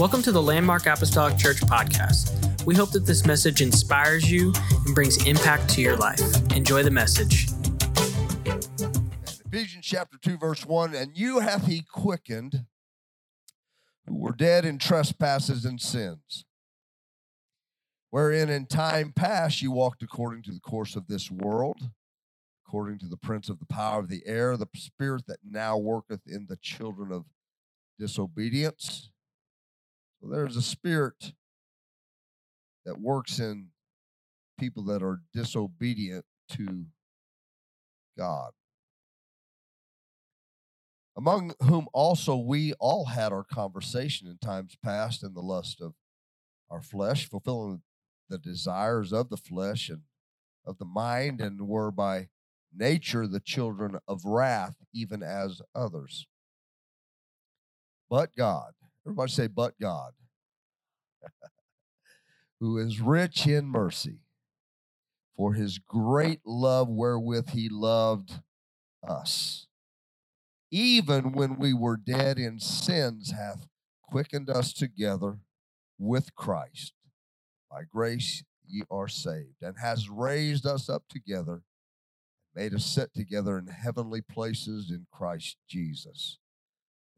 Welcome to the Landmark Apostolic Church podcast. We hope that this message inspires you and brings impact to your life. Enjoy the message. Ephesians chapter 2, verse 1 And you hath he quickened who were dead in trespasses and sins, wherein in time past you walked according to the course of this world, according to the prince of the power of the air, the spirit that now worketh in the children of disobedience there's a spirit that works in people that are disobedient to God. Among whom also we all had our conversation in times past in the lust of our flesh, fulfilling the desires of the flesh and of the mind, and were by nature the children of wrath, even as others. But God, Everybody say, but God, who is rich in mercy, for his great love wherewith he loved us. Even when we were dead in sins, hath quickened us together with Christ. By grace ye are saved, and has raised us up together, made us sit together in heavenly places in Christ Jesus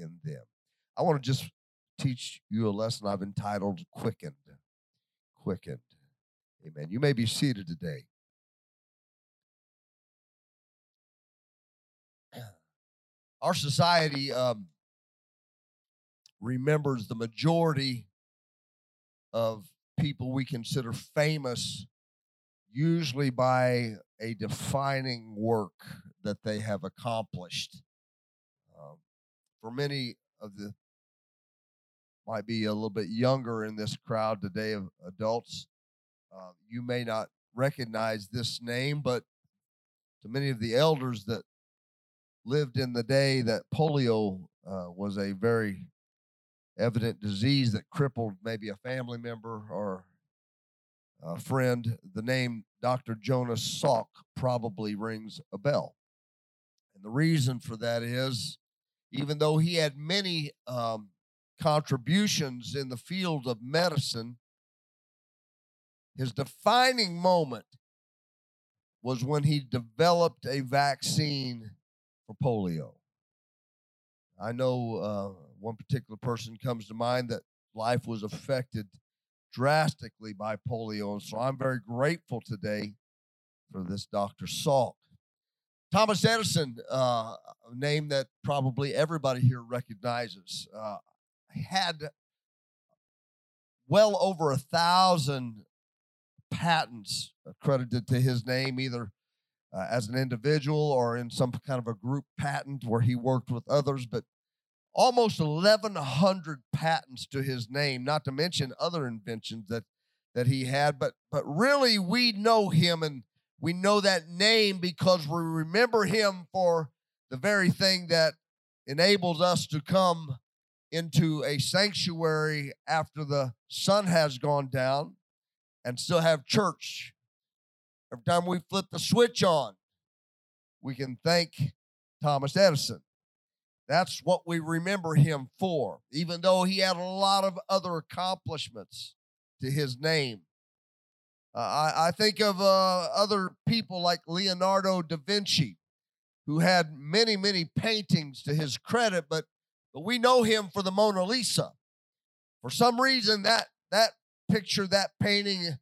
in them. I want to just teach you a lesson I've entitled Quickened. Quickened. Amen. You may be seated today. Our society um, remembers the majority of people we consider famous usually by a defining work that they have accomplished for many of the might be a little bit younger in this crowd today of adults, uh, you may not recognize this name, but to many of the elders that lived in the day that polio uh, was a very evident disease that crippled maybe a family member or a friend, the name Dr. Jonas Salk probably rings a bell. And the reason for that is even though he had many um, contributions in the field of medicine, his defining moment was when he developed a vaccine for polio. I know uh, one particular person comes to mind that life was affected drastically by polio. And so I'm very grateful today for this Dr. Salk. Thomas Edison, uh, a name that probably everybody here recognizes, uh, had well over a thousand patents accredited to his name, either uh, as an individual or in some kind of a group patent where he worked with others, but almost 1,100 patents to his name, not to mention other inventions that that he had. But but really, we know him and we know that name because we remember him for the very thing that enables us to come into a sanctuary after the sun has gone down and still have church. Every time we flip the switch on, we can thank Thomas Edison. That's what we remember him for, even though he had a lot of other accomplishments to his name. Uh, I, I, think of uh, other people like Leonardo da Vinci, who had many, many paintings to his credit, but, but we know him for the Mona Lisa. For some reason, that, that picture, that painting,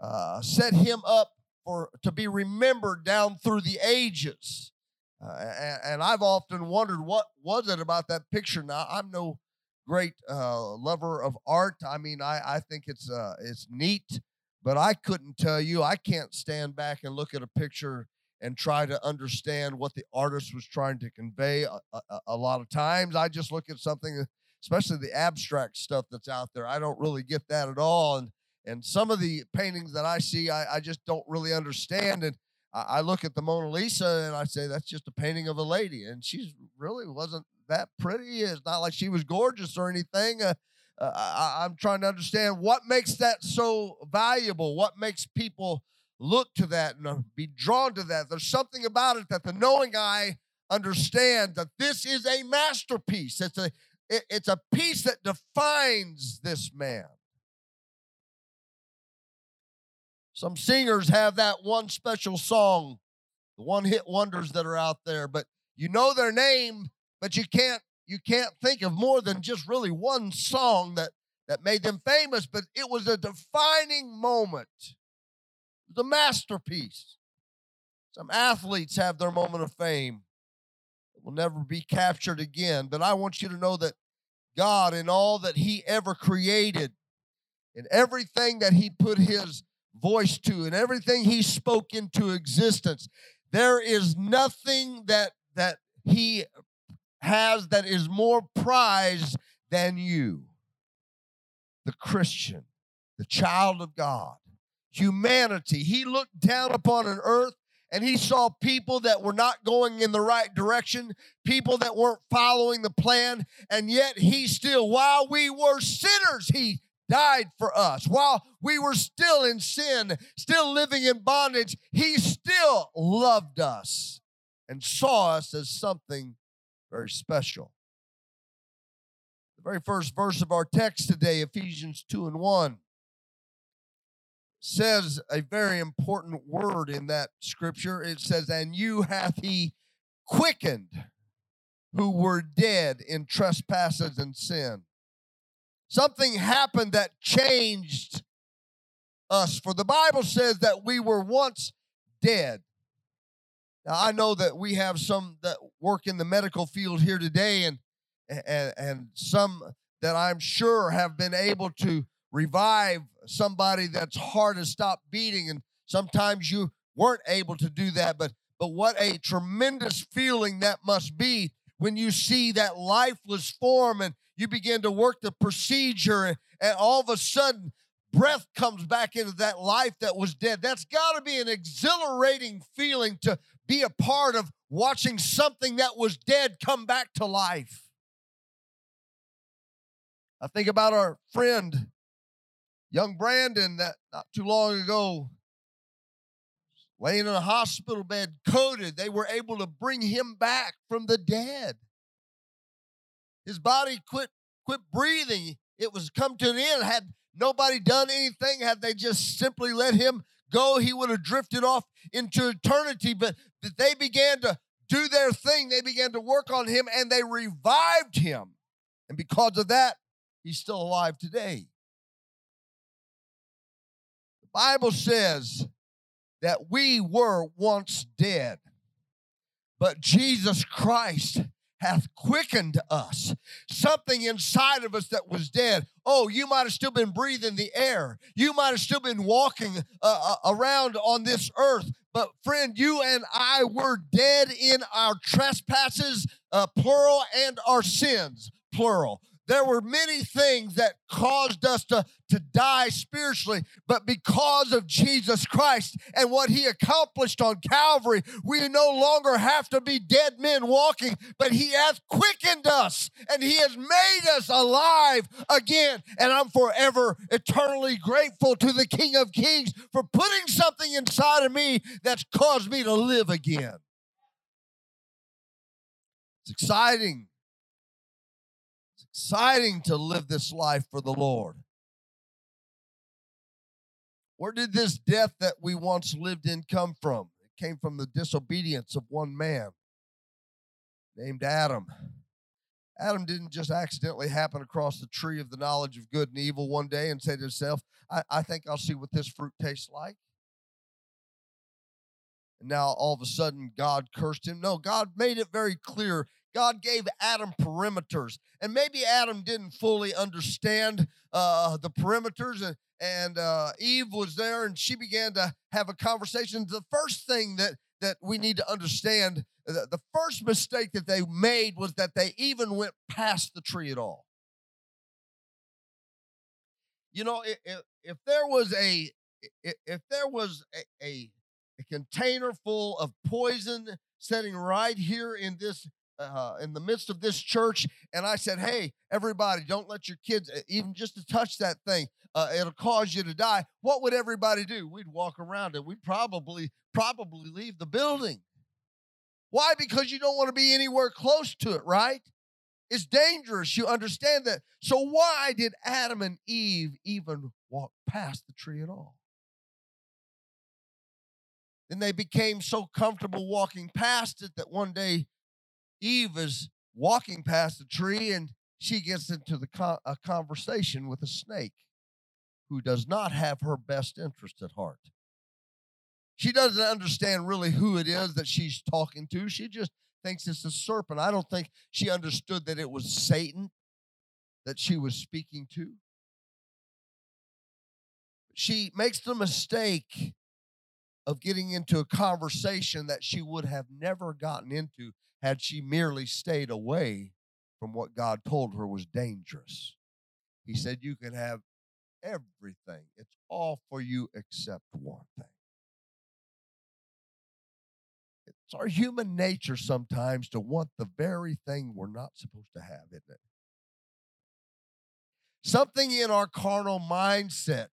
uh, set him up for to be remembered down through the ages. Uh, and, and, I've often wondered what was it about that picture. Now I'm no great uh, lover of art. I mean, I, I think it's uh, it's neat but I couldn't tell you. I can't stand back and look at a picture and try to understand what the artist was trying to convey. A, a, a lot of times, I just look at something especially the abstract stuff that's out there. I don't really get that at all. And and some of the paintings that I see, I, I just don't really understand. And I, I look at the Mona Lisa and I say that's just a painting of a lady, and she's really wasn't that pretty. It's not like she was gorgeous or anything. Uh, uh, I, I'm trying to understand what makes that so valuable. What makes people look to that and uh, be drawn to that. There's something about it that the knowing eye understand that this is a masterpiece. It's a it, it's a piece that defines this man. Some singers have that one special song, the one hit wonders that are out there, but you know their name, but you can't you can't think of more than just really one song that that made them famous, but it was a defining moment. The masterpiece. Some athletes have their moment of fame. It will never be captured again, but I want you to know that God in all that he ever created and everything that he put his voice to and everything he spoke into existence. There is nothing that that he has that is more prized than you. The Christian, the child of God, humanity. He looked down upon an earth and he saw people that were not going in the right direction, people that weren't following the plan, and yet he still, while we were sinners, he died for us. While we were still in sin, still living in bondage, He still loved us and saw us as something very special. The very first verse of our text today, Ephesians 2 and 1, says a very important word in that scripture. It says, And you hath He quickened who were dead in trespasses and sin Something happened that changed us. For the Bible says that we were once dead. Now, I know that we have some that work in the medical field here today, and, and, and some that I'm sure have been able to revive somebody that's hard to stop beating. And sometimes you weren't able to do that, but but what a tremendous feeling that must be when you see that lifeless form and you begin to work the procedure, and, and all of a sudden, breath comes back into that life that was dead. That's got to be an exhilarating feeling to be a part of watching something that was dead come back to life. I think about our friend, young Brandon, that not too long ago, laying in a hospital bed, coded. They were able to bring him back from the dead. His body quit quit breathing. It was come to an end. Had nobody done anything, had they just simply let him go, he would have drifted off into eternity. But they began to do their thing. They began to work on him and they revived him. And because of that, he's still alive today. The Bible says that we were once dead, but Jesus Christ hath quickened us. Something inside of us that was dead. Oh, you might have still been breathing the air. You might have still been walking uh, uh, around on this earth. But, friend, you and I were dead in our trespasses, uh, plural, and our sins, plural. There were many things that caused us to, to die spiritually, but because of Jesus Christ and what he accomplished on Calvary, we no longer have to be dead men walking, but he has quickened us and he has made us alive again. And I'm forever eternally grateful to the King of Kings for putting something inside of me that's caused me to live again. It's exciting exciting to live this life for the Lord. Where did this death that we once lived in come from? It came from the disobedience of one man named Adam. Adam didn't just accidentally happen across the tree of the knowledge of good and evil one day and say to himself, I, I think I'll see what this fruit tastes like. And now all of a sudden God cursed him. No, God made it very clear God gave Adam perimeters. And maybe Adam didn't fully understand uh, the perimeters, and, and uh, Eve was there and she began to have a conversation. The first thing that, that we need to understand the, the first mistake that they made was that they even went past the tree at all. You know, if, if there was a if there was a, a container full of poison sitting right here in this uh, in the midst of this church, and I said, "Hey, everybody, don't let your kids even just to touch that thing. Uh, it'll cause you to die." What would everybody do? We'd walk around it. We'd probably probably leave the building. Why? Because you don't want to be anywhere close to it, right? It's dangerous. You understand that. So why did Adam and Eve even walk past the tree at all? Then they became so comfortable walking past it that one day Eve is walking past the tree and she gets into the a conversation with a snake who does not have her best interest at heart. She doesn't understand really who it is that she's talking to. She just thinks it's a serpent. I don't think she understood that it was Satan that she was speaking to. She makes the mistake of getting into a conversation that she would have never gotten into had she merely stayed away from what God told her was dangerous. He said, You can have everything, it's all for you except one thing. It's our human nature sometimes to want the very thing we're not supposed to have, isn't it? Something in our carnal mindset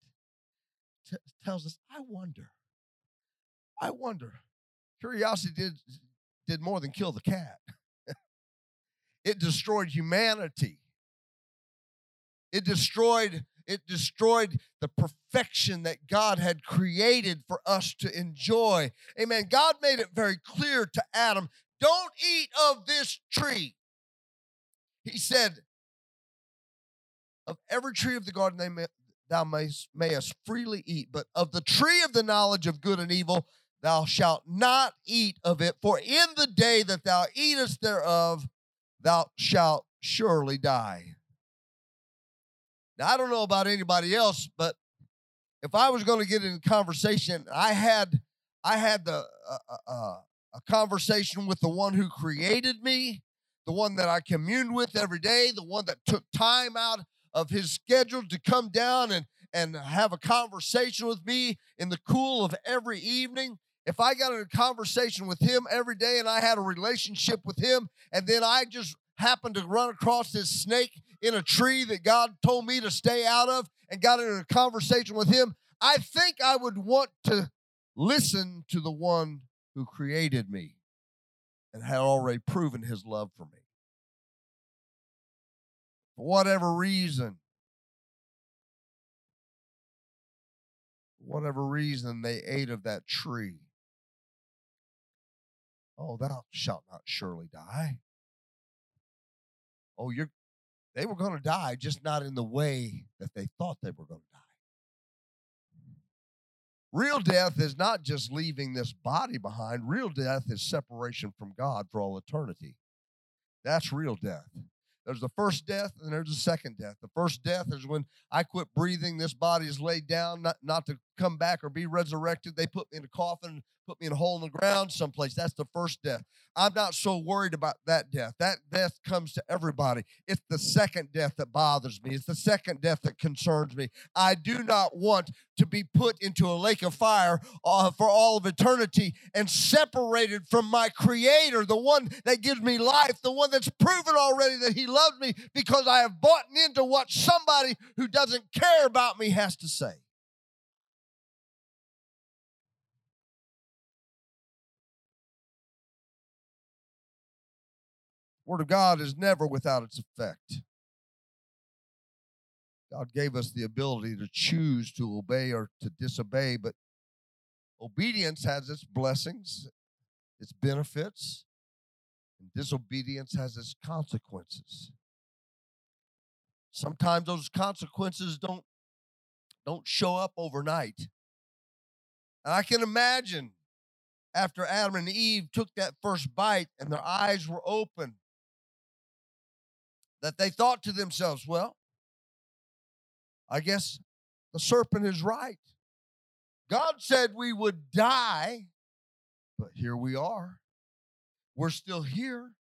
t- tells us, I wonder I wonder. Curiosity did, did more than kill the cat, it destroyed humanity. It destroyed it destroyed the perfection that God had created for us to enjoy. Amen. God made it very clear to Adam, don't eat of this tree. He said, of every tree of the garden thou mayest freely eat, but of the tree of the knowledge of good and evil Thou shalt not eat of it, for in the day that thou eatest thereof, thou shalt surely die. Now, I don't know about anybody else, but if I was going to get in conversation, I had I had the uh, uh, uh, a conversation with the one who created me, the one that I communed with every day, the one that took time out of his schedule to come down and and have a conversation with me in the cool of every evening if I got in a conversation with him every day and I had a relationship with him, and then I just happened to run across this snake in a tree that God told me to stay out of and got in a conversation with him, I think I would want to listen to the one who created me and had already proven his love for me. For whatever reason, whatever reason they ate of that tree. Oh, thou shalt not surely die. Oh, you're they were going to die, just not in the way that they thought they were going to die. Real death is not just leaving this body behind. Real death is separation from God for all eternity. That's real death. There's the first death and there's the second death. The first death is when I quit breathing, this body is laid down, not, not to come back or be resurrected. They put me in a coffin, put me in a hole in the ground someplace. That's the first death. I'm not so worried about that death. That death comes to everybody. It's the second death that bothers me. It's the second death that concerns me. I do not want to be put into a lake of fire uh, for all of eternity and separated from my creator, the one that gives me life, the one that's proven already that he loves me because I have bought into what somebody who doesn't care about me has to say. Word of God is never without its effect. God gave us the ability to choose to obey or to disobey, but obedience has its blessings, its benefits, and disobedience has its consequences. Sometimes those consequences don't don't show up overnight. And I can imagine after Adam and Eve took that first bite and their eyes were open that they thought to themselves, well, I guess the serpent is right. God said we would die, but here we are. We're still here.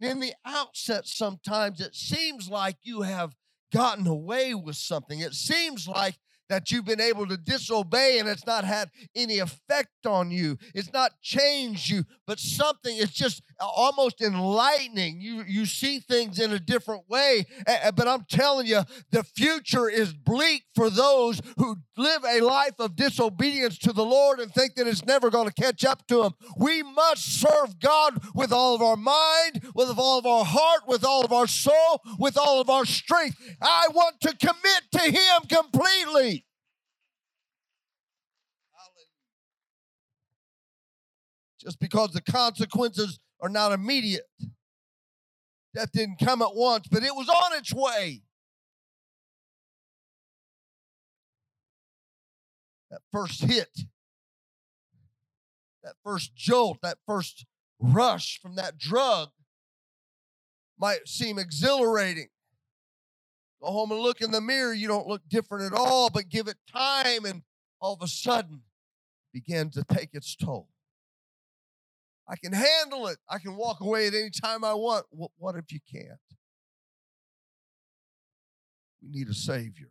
In the outset, sometimes it seems like you have gotten away with something. It seems like that you've been able to disobey and it's not had any effect on you. It's not changed you, but something it's just almost enlightening. You you see things in a different way. But I'm telling you, the future is bleak for those who live a life of disobedience to the Lord and think that it's never going to catch up to them. We must serve God with all of our mind, with all of our heart, with all of our soul, with all of our strength. I want to commit to Him completely. Just because the consequences are not immediate. Death didn't come at once, but it was on its way. That first hit, that first jolt, that first rush from that drug might seem exhilarating. Go home and look in the mirror, you don't look different at all, but give it time, and all of a sudden, begin to take its toll. I can handle it. I can walk away at any time I want. What, what if you can't? We need a Savior.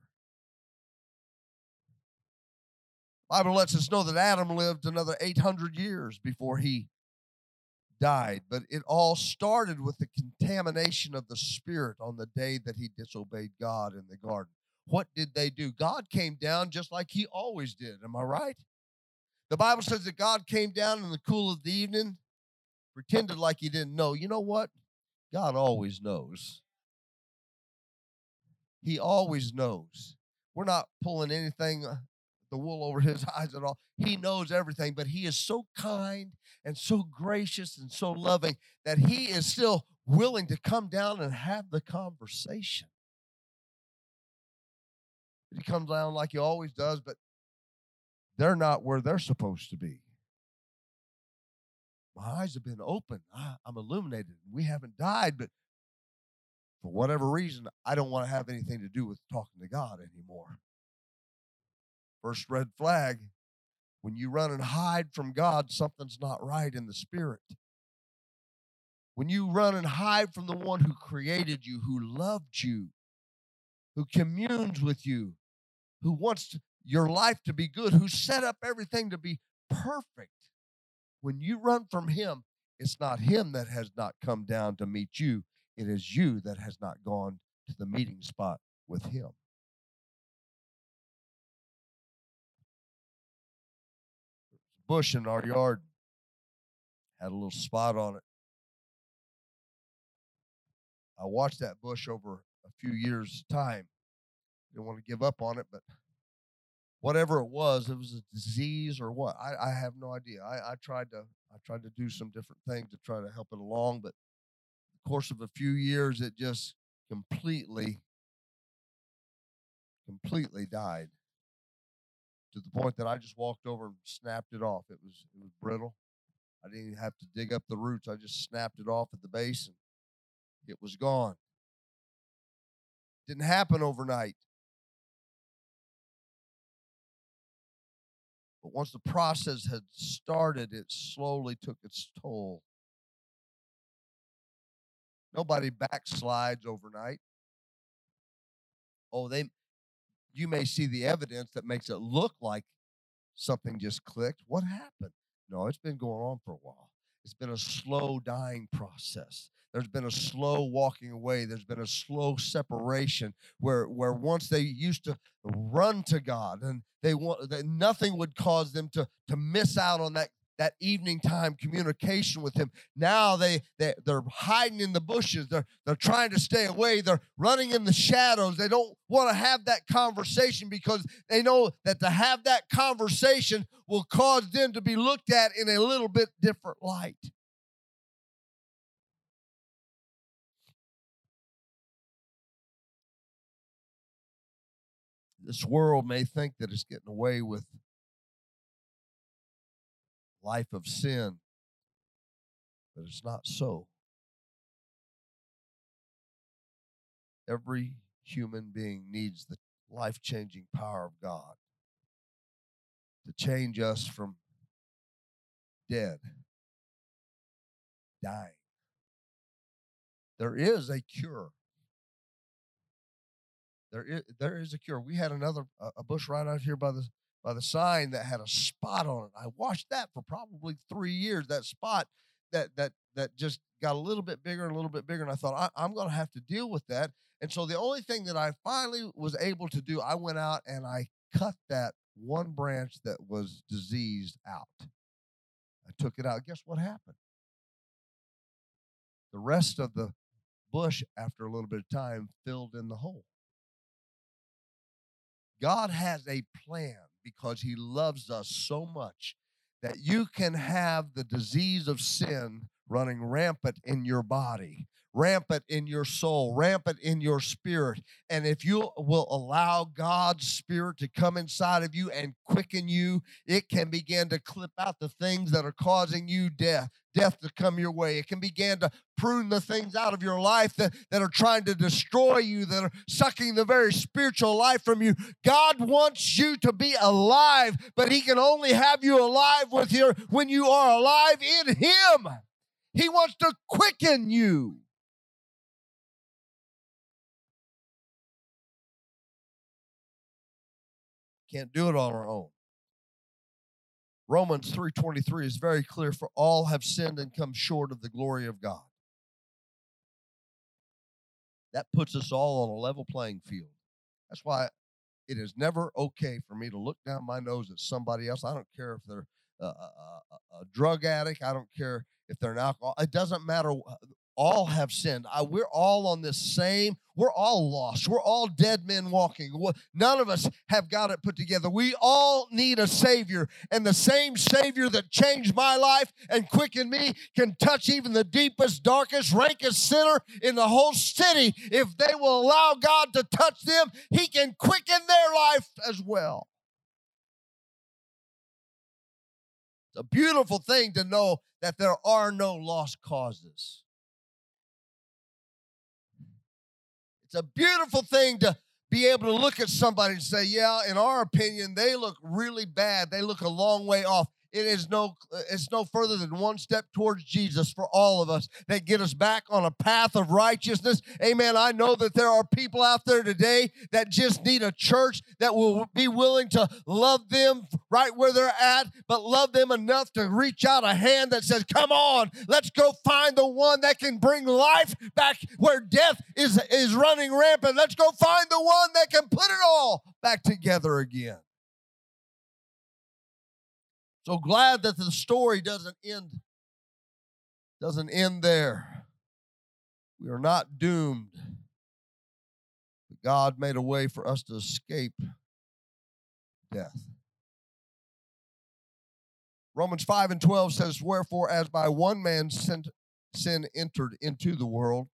Bible lets us know that Adam lived another 800 years before he died, but it all started with the contamination of the spirit on the day that he disobeyed God in the garden. What did they do? God came down just like he always did. Am I right? The Bible says that God came down in the cool of the evening pretended like he didn't know. You know what? God always knows. He always knows. We're not pulling anything, uh, the wool over his eyes at all. He knows everything, but he is so kind and so gracious and so loving that he is still willing to come down and have the conversation. He comes down like he always does, but they're not where they're supposed to be. My eyes have been opened. I, I'm illuminated. We haven't died, but for whatever reason, I don't want to have anything to do with talking to God anymore. First red flag when you run and hide from God, something's not right in the spirit. When you run and hide from the one who created you, who loved you, who communes with you, who wants your life to be good, who set up everything to be perfect, when you run from Him, it's not Him that has not come down to meet you, it is you that has not gone to the meeting spot with Him. bush in our yard had a little spot on it. I watched that bush over a few years' time. Didn't want to give up on it, but whatever it was, it was a disease or what. I, I have no idea. I, I tried to I tried to do some different things to try to help it along, but the course of a few years, it just completely, completely died to the point that I just walked over and snapped it off. It was it was brittle. I didn't even have to dig up the roots. I just snapped it off at the base and it was gone. Didn't happen overnight. But once the process had started, it slowly took its toll. Nobody backslides overnight. Oh, they you may see the evidence that makes it look like something just clicked. What happened? No, it's been going on for a while. It's been a slow dying process. There's been a slow walking away. There's been a slow separation where, where once they used to run to God and they want that nothing would cause them to, to miss out on that that evening time communication with him. Now they, they they're hiding in the bushes. They're they're trying to stay away. They're running in the shadows. They don't want to have that conversation because they know that to have that conversation will cause them to be looked at in a little bit different light This world may think that it's getting away with life of sin, but it's not so. Every human being needs the life changing power of God to change us from dead, dying. There is a cure there is, there is a cure. We had another uh, a bush right out here by the by the sign that had a spot on it. I watched that for probably three years. That spot that that that just got a little bit bigger and a little bit bigger, and I thought I, I'm going to have to deal with that. And so the only thing that I finally was able to do, I went out and I cut that one branch that was diseased out. I took it out. Guess what happened? The rest of the bush, after a little bit of time, filled in the hole. God has a plan because He loves us so much that you can have the disease of sin running rampant in your body rampant in your soul, rampant in your spirit. And if you will allow God's spirit to come inside of you and quicken you, it can begin to clip out the things that are causing you death. Death to come your way. It can begin to prune the things out of your life that, that are trying to destroy you, that are sucking the very spiritual life from you. God wants you to be alive, but He can only have you alive with your when you are alive in Him. He wants to quicken you. Can't do it on our own. Romans 3:23 is very clear for all have sinned and come short of the glory of God. That puts us all on a level playing field. That's why it is never okay for me to look down my nose at somebody else. I don't care if they're a, a, a drug addict. I don't care if they're an alcohol. It doesn't matter all have sinned. I, we're all on this same, we're all lost. We're all dead men walking. None of us have got it put together. We all need a Savior. And the same Savior that changed my life and quickened me can touch even the deepest, darkest, rankest sinner in the whole city. If they will allow God to touch them, He can quicken their life as well. It's a beautiful thing to know that there are no lost causes. It's a beautiful thing to be able to look at somebody and say, yeah, in our opinion, they look really bad. They look a long way off it is no it's no further than one step towards Jesus for all of us that get us back on a path of righteousness. Amen. I know that there are people out there today that just need a church that will be willing to love them right where they're at, but love them enough to reach out a hand that says, "Come on, let's go find the one that can bring life back where death is is running rampant. Let's go find the one that can put it all back together again." So glad that the story doesn't end doesn't end there. We are not doomed. But God made a way for us to escape death. Romans 5 and 12 says, Wherefore, as by one man sin entered into the world,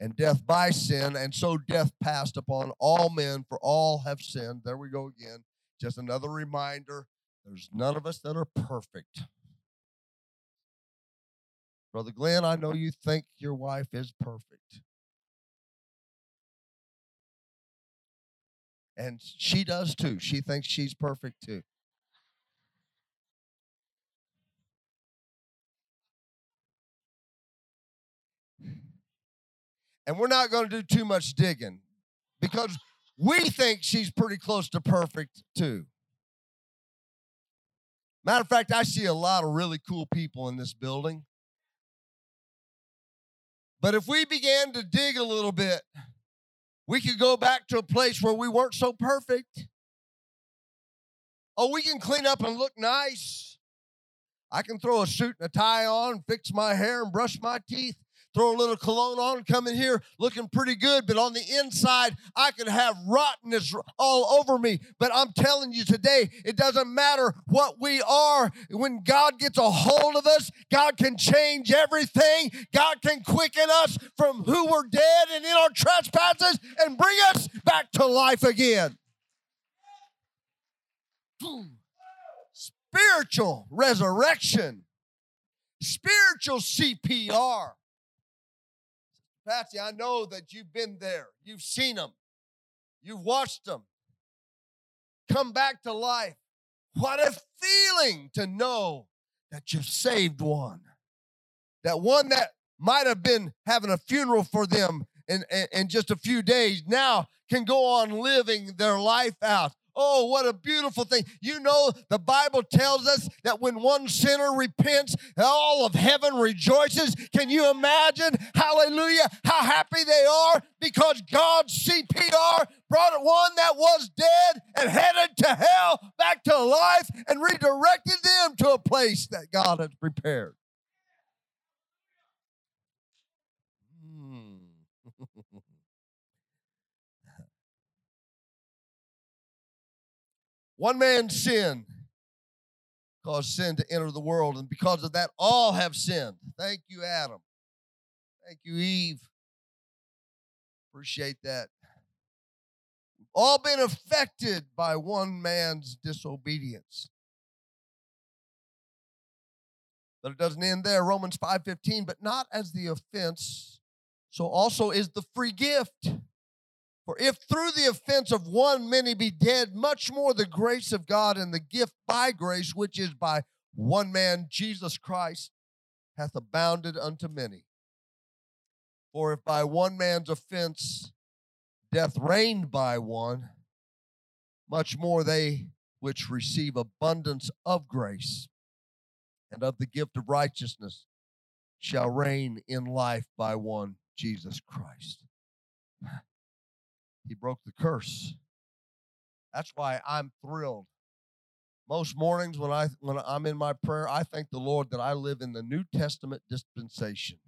and death by sin, and so death passed upon all men, for all have sinned. There we go again. Just another reminder there's none of us that are perfect. Brother Glenn, I know you think your wife is perfect. And she does too. She thinks she's perfect too. And we're not going to do too much digging because we think she's pretty close to perfect too. Matter of fact, I see a lot of really cool people in this building. But if we began to dig a little bit, we could go back to a place where we weren't so perfect. Oh, we can clean up and look nice. I can throw a suit and a tie on, fix my hair, and brush my teeth throw a little cologne on, come in here looking pretty good, but on the inside, I could have rottenness all over me. But I'm telling you today, it doesn't matter what we are. When God gets a hold of us, God can change everything. God can quicken us from who we're dead and in our trespasses and bring us back to life again. Spiritual resurrection, spiritual CPR. Patsy, I know that you've been there. You've seen them. You've watched them come back to life. What a feeling to know that you've saved one. That one that might have been having a funeral for them in, in, in just a few days now can go on living their life out. Oh, what a beautiful thing. You know, the Bible tells us that when one sinner repents, all of heaven rejoices. Can you imagine? Hallelujah. How happy they are because God's CPR brought one that was dead and headed to hell back to life and redirected them to a place that God has prepared. One man's sin caused sin to enter the world, and because of that, all have sinned. Thank you, Adam. Thank you, Eve. Appreciate that. We've All been affected by one man's disobedience. But it doesn't end there. Romans 5:15, but not as the offense, so also is the free gift. For if through the offense of one many be dead, much more the grace of God and the gift by grace, which is by one man, Jesus Christ, hath abounded unto many. For if by one man's offense death reigned by one, much more they which receive abundance of grace and of the gift of righteousness shall reign in life by one, Jesus Christ. He broke the curse. That's why I'm thrilled. Most mornings when I when I'm in my prayer, I thank the Lord that I live in the New Testament dispensation.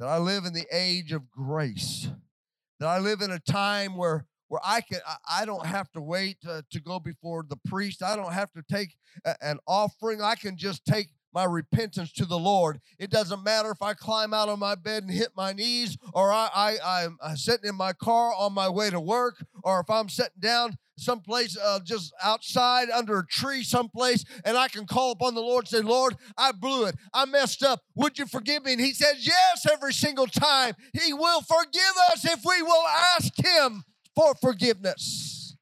That I live in the age of grace. That I live in a time where where I can I don't have to wait to, to go before the priest. I don't have to take a, an offering. I can just take my repentance to the Lord. It doesn't matter if I climb out of my bed and hit my knees, or I, I, I'm sitting in my car on my way to work, or if I'm sitting down someplace uh, just outside under a tree someplace, and I can call upon the Lord and say, Lord, I blew it. I messed up. Would you forgive me? And He says, Yes, every single time. He will forgive us if we will ask Him for forgiveness.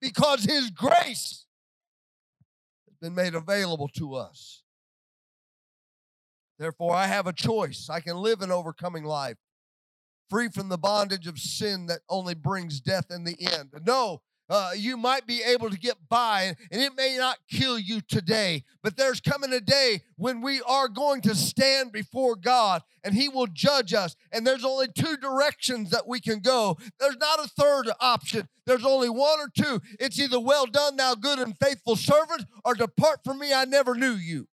Because His grace been made available to us. Therefore, I have a choice. I can live an overcoming life, free from the bondage of sin that only brings death in the end. No, uh, you might be able to get by, and it may not kill you today, but there's coming a day when we are going to stand before God and He will judge us. And there's only two directions that we can go. There's not a third option, there's only one or two. It's either well done, thou good and faithful servant, or depart from me, I never knew you.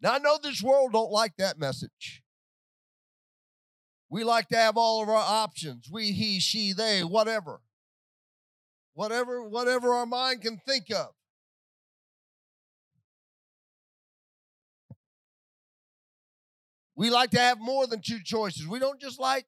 Now, I know this world don't like that message. We like to have all of our options. We, he, she, they, whatever. Whatever, whatever our mind can think of. We like to have more than two choices. We don't just like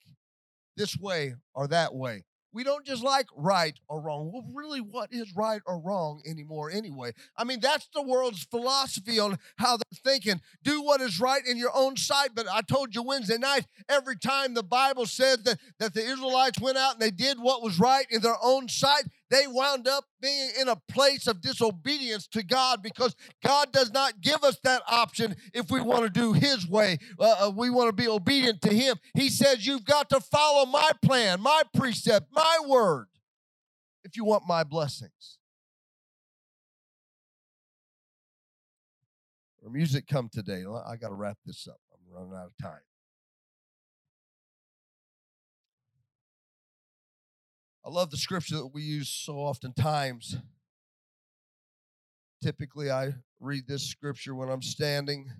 this way or that way. We don't just like right or wrong. Well, really, what is right or wrong anymore, anyway? I mean, that's the world's philosophy on how they're thinking. Do what is right in your own sight. But I told you Wednesday night, every time the Bible says that, that the Israelites went out and they did what was right in their own sight, they wound up being in a place of disobedience to God because God does not give us that option if we want to do His way. Uh, uh we want to be obedient to Him. He says, You've got to follow my plan, my precept, my word if you want my blessings. Our music come today. I got to wrap this up. I'm running out of time. I love the scripture that we use so oftentimes. Typically, I read this scripture when I'm standing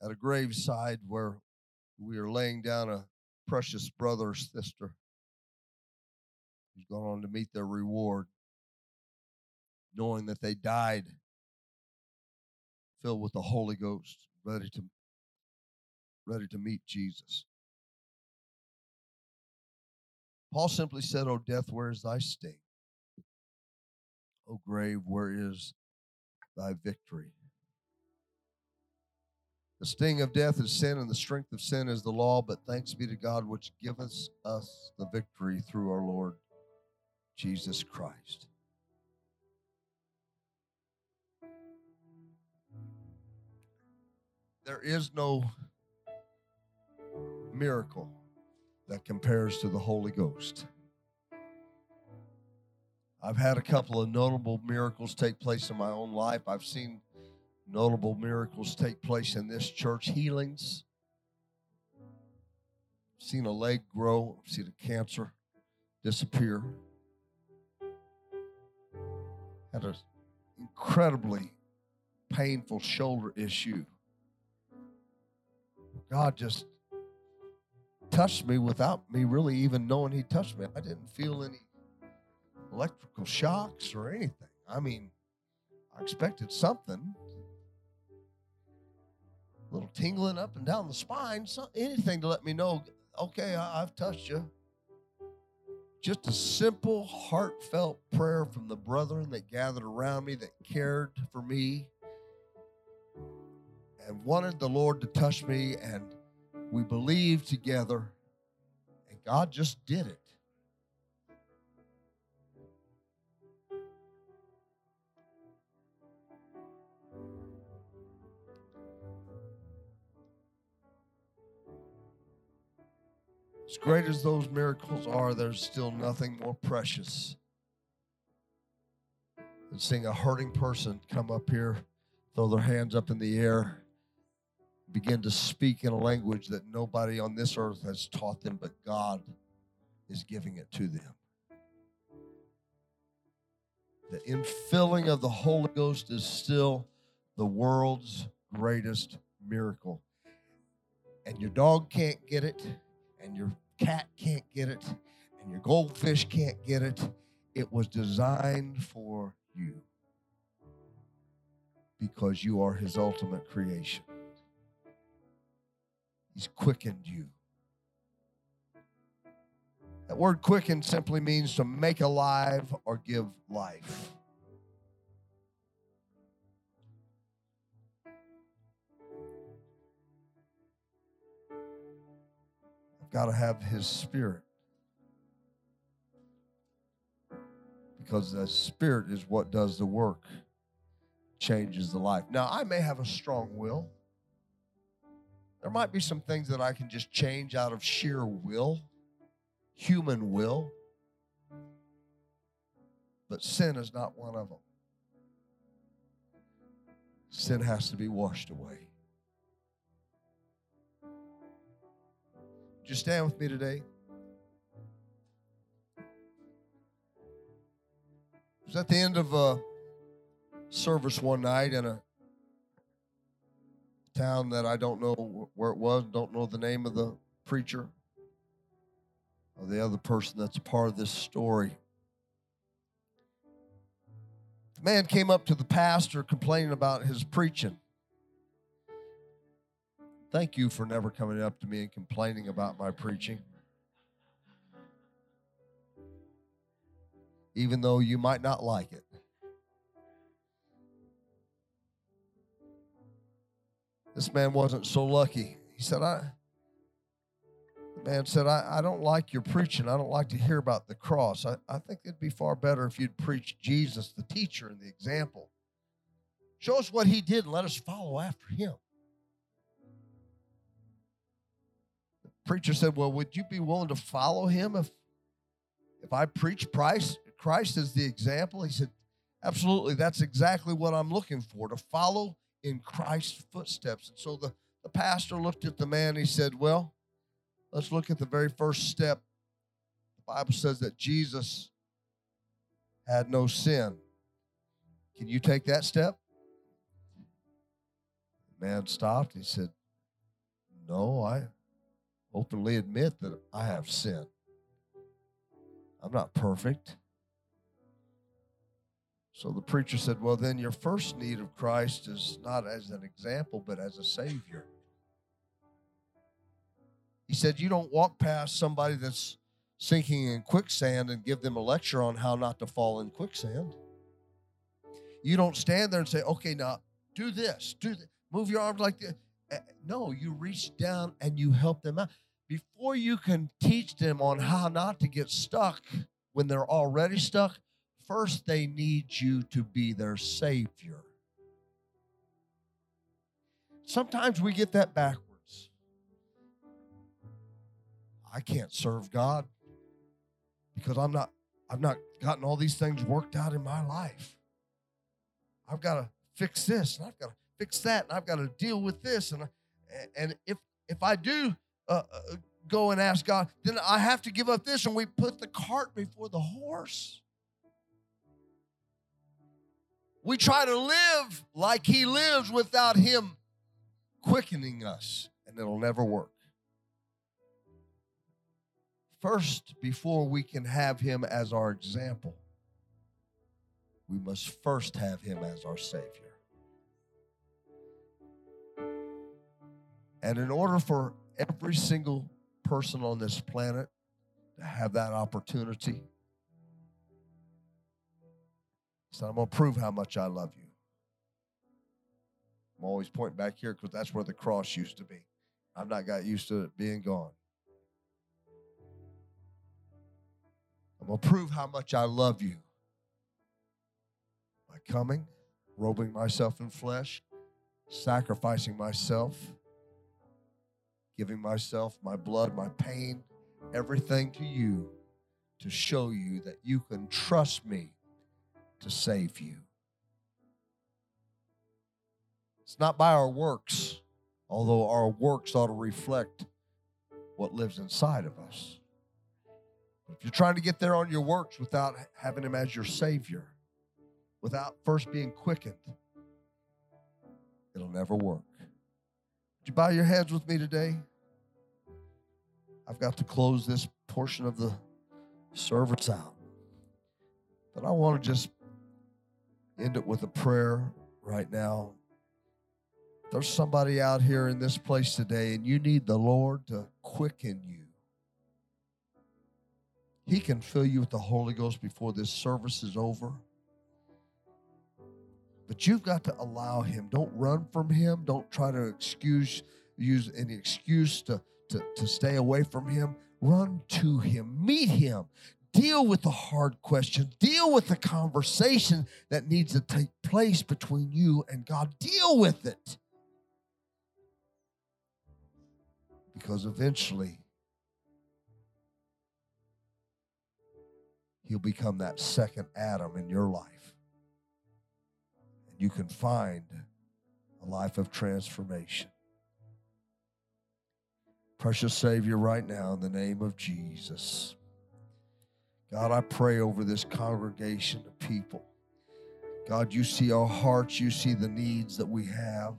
at a graveside where we are laying down a precious brother or sister who's gone on to meet their reward, knowing that they died filled with the Holy Ghost, ready to ready to meet Jesus. Paul simply said, O death, where is thy sting? O grave, where is thy victory? The sting of death is sin, and the strength of sin is the law. But thanks be to God, which giveth us the victory through our Lord Jesus Christ. there is no miracle that compares to the Holy Ghost. I've had a couple of notable miracles take place in my own life. I've seen notable miracles take place in this church, healings. Seen a leg grow, seen a cancer disappear. Had an incredibly painful shoulder issue. God just touched me without me really even knowing He touched me. I didn't feel any electrical shocks or anything. I mean, I expected something. A little tingling up and down the spine, so anything to let me know, okay, I, I've touched you. Just a simple, heartfelt prayer from the brethren that gathered around me, that cared for me, and wanted the Lord to touch me, and we believed together, and God just did it. As great as those miracles are, there's still nothing more precious than seeing a hurting person come up here, throw their hands up in the air, begin to speak in a language that nobody on this earth has taught them, but God is giving it to them. The infilling of the Holy Ghost is still the world's greatest miracle. And your dog can't get it and your cat can't get it, and your goldfish can't get it. It was designed for you because you are His ultimate creation. He's quickened you. That word quicken simply means to make alive or give life. I've got to have His Spirit. Because the Spirit is what does the work, changes the life. Now, I may have a strong will. There might be some things that I can just change out of sheer will, human will. But sin is not one of them. Sin has to be washed away. you stand with me today? Was at the end of a service one night in a town that I don't know where it was, don't know the name of the preacher or the other person that's part of this story. The man came up to the pastor complaining about his preaching. Thank you for never coming up to me and complaining about my preaching. Even though you might not like it. This man wasn't so lucky. He said, I, the man said, I, I don't like your preaching. I don't like to hear about the cross. I, I think it'd be far better if you'd preach Jesus, the teacher and the example. Show us what he did and let us follow after him. The preacher said, Well, would you be willing to follow him if if I preach Christ, Christ as the example? He said, Absolutely, that's exactly what I'm looking for, to follow in Christ's footsteps. And so the, the pastor looked at the man, he said, Well, let's look at the very first step. The Bible says that Jesus had no sin. Can you take that step? The man stopped. He said, No, I openly admit that I have sinned. I'm not perfect. So the preacher said, Well, then your first need of Christ is not as an example, but as a Savior. He said, You don't walk past somebody that's sinking in quicksand and give them a lecture on how not to fall in quicksand. You don't stand there and say, Okay, now do this, do move your arms like this. No, you reach down and you help them out. Before you can teach them on how not to get stuck when they're already stuck, first they need you to be their Savior. Sometimes we get that backwards. I can't serve God because I'm not I've not gotten all these things worked out in my life. I've got to fix this and I've got to fix that and I've got to deal with this and and if if I do uh, uh, go and ask God, then I have to give up this and we put the cart before the horse. We try to live like he lives without him quickening us and it'll never work. First, before we can have him as our example, we must first have him as our Savior. And in order for every single person on this planet to have that opportunity, so I'm going to prove how much I love you. I'm always pointing back here because that's where the cross used to be. I've not got used to it being gone. I'm going to prove how much I love you by coming, robing myself in flesh, sacrificing myself, giving myself, my blood, my pain, everything to you to show you that you can trust me to save you. It's not by our works, although our works ought to reflect what lives inside of us. If you're trying to get there on your works without having Him as your Savior, without first being quickened, it'll never work. Would you bow your heads with me today? I've got to close this portion of the service out. But I want to just end it with a prayer right now. There's somebody out here in this place today, and you need the Lord to quicken you. He can fill you with the Holy Ghost before this service is over. But you've got to allow Him. Don't run from Him. Don't try to excuse, use any excuse to, to, to stay away from Him. Run to Him. Meet Him. Deal with the hard questions. Deal with the conversation that needs to take place between you and God. Deal with it. Because eventually, he'll become that second Adam in your life. And you can find a life of transformation. Precious Savior, right now, in the name of Jesus. God, I pray over this congregation of people. God, you see our hearts, you see the needs that we have.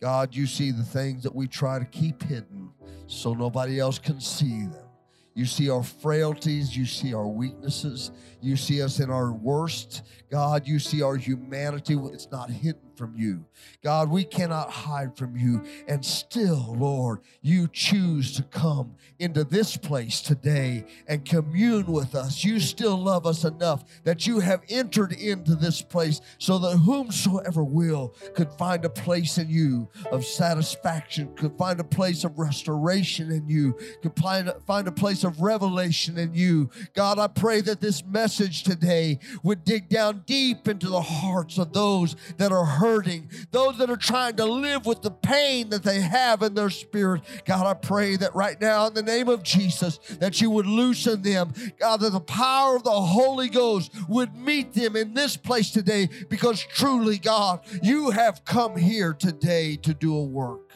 God, you see the things that we try to keep hidden so nobody else can see them. You see our frailties. You see our weaknesses. You see us in our worst. God, you see our humanity. It's not hidden from you. God, we cannot hide from you. And still, Lord, you choose to come into this place today and commune with us. You still love us enough that you have entered into this place so that whomsoever will could find a place in you of satisfaction, could find a place of restoration in you, could find, find a place of revelation in you. God, I pray that this message today would dig down deep into the hearts of those that are hurting, those that are trying to live with the pain that they have in their spirit. God, I pray that right now in the name of Jesus, that you would loosen them. God, that the power of the Holy Ghost would meet them in this place today because truly, God, you have come here today to do a work.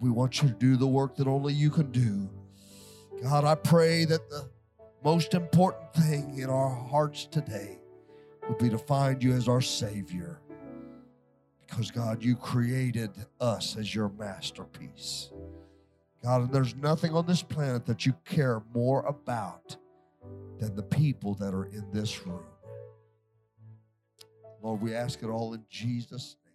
We want you to do the work that only you can do. God, I pray that the most important thing in our hearts today would be to find you as our Savior. Because, God, you created us as your masterpiece. God, and there's nothing on this planet that you care more about than the people that are in this room. Lord, we ask it all in Jesus' name.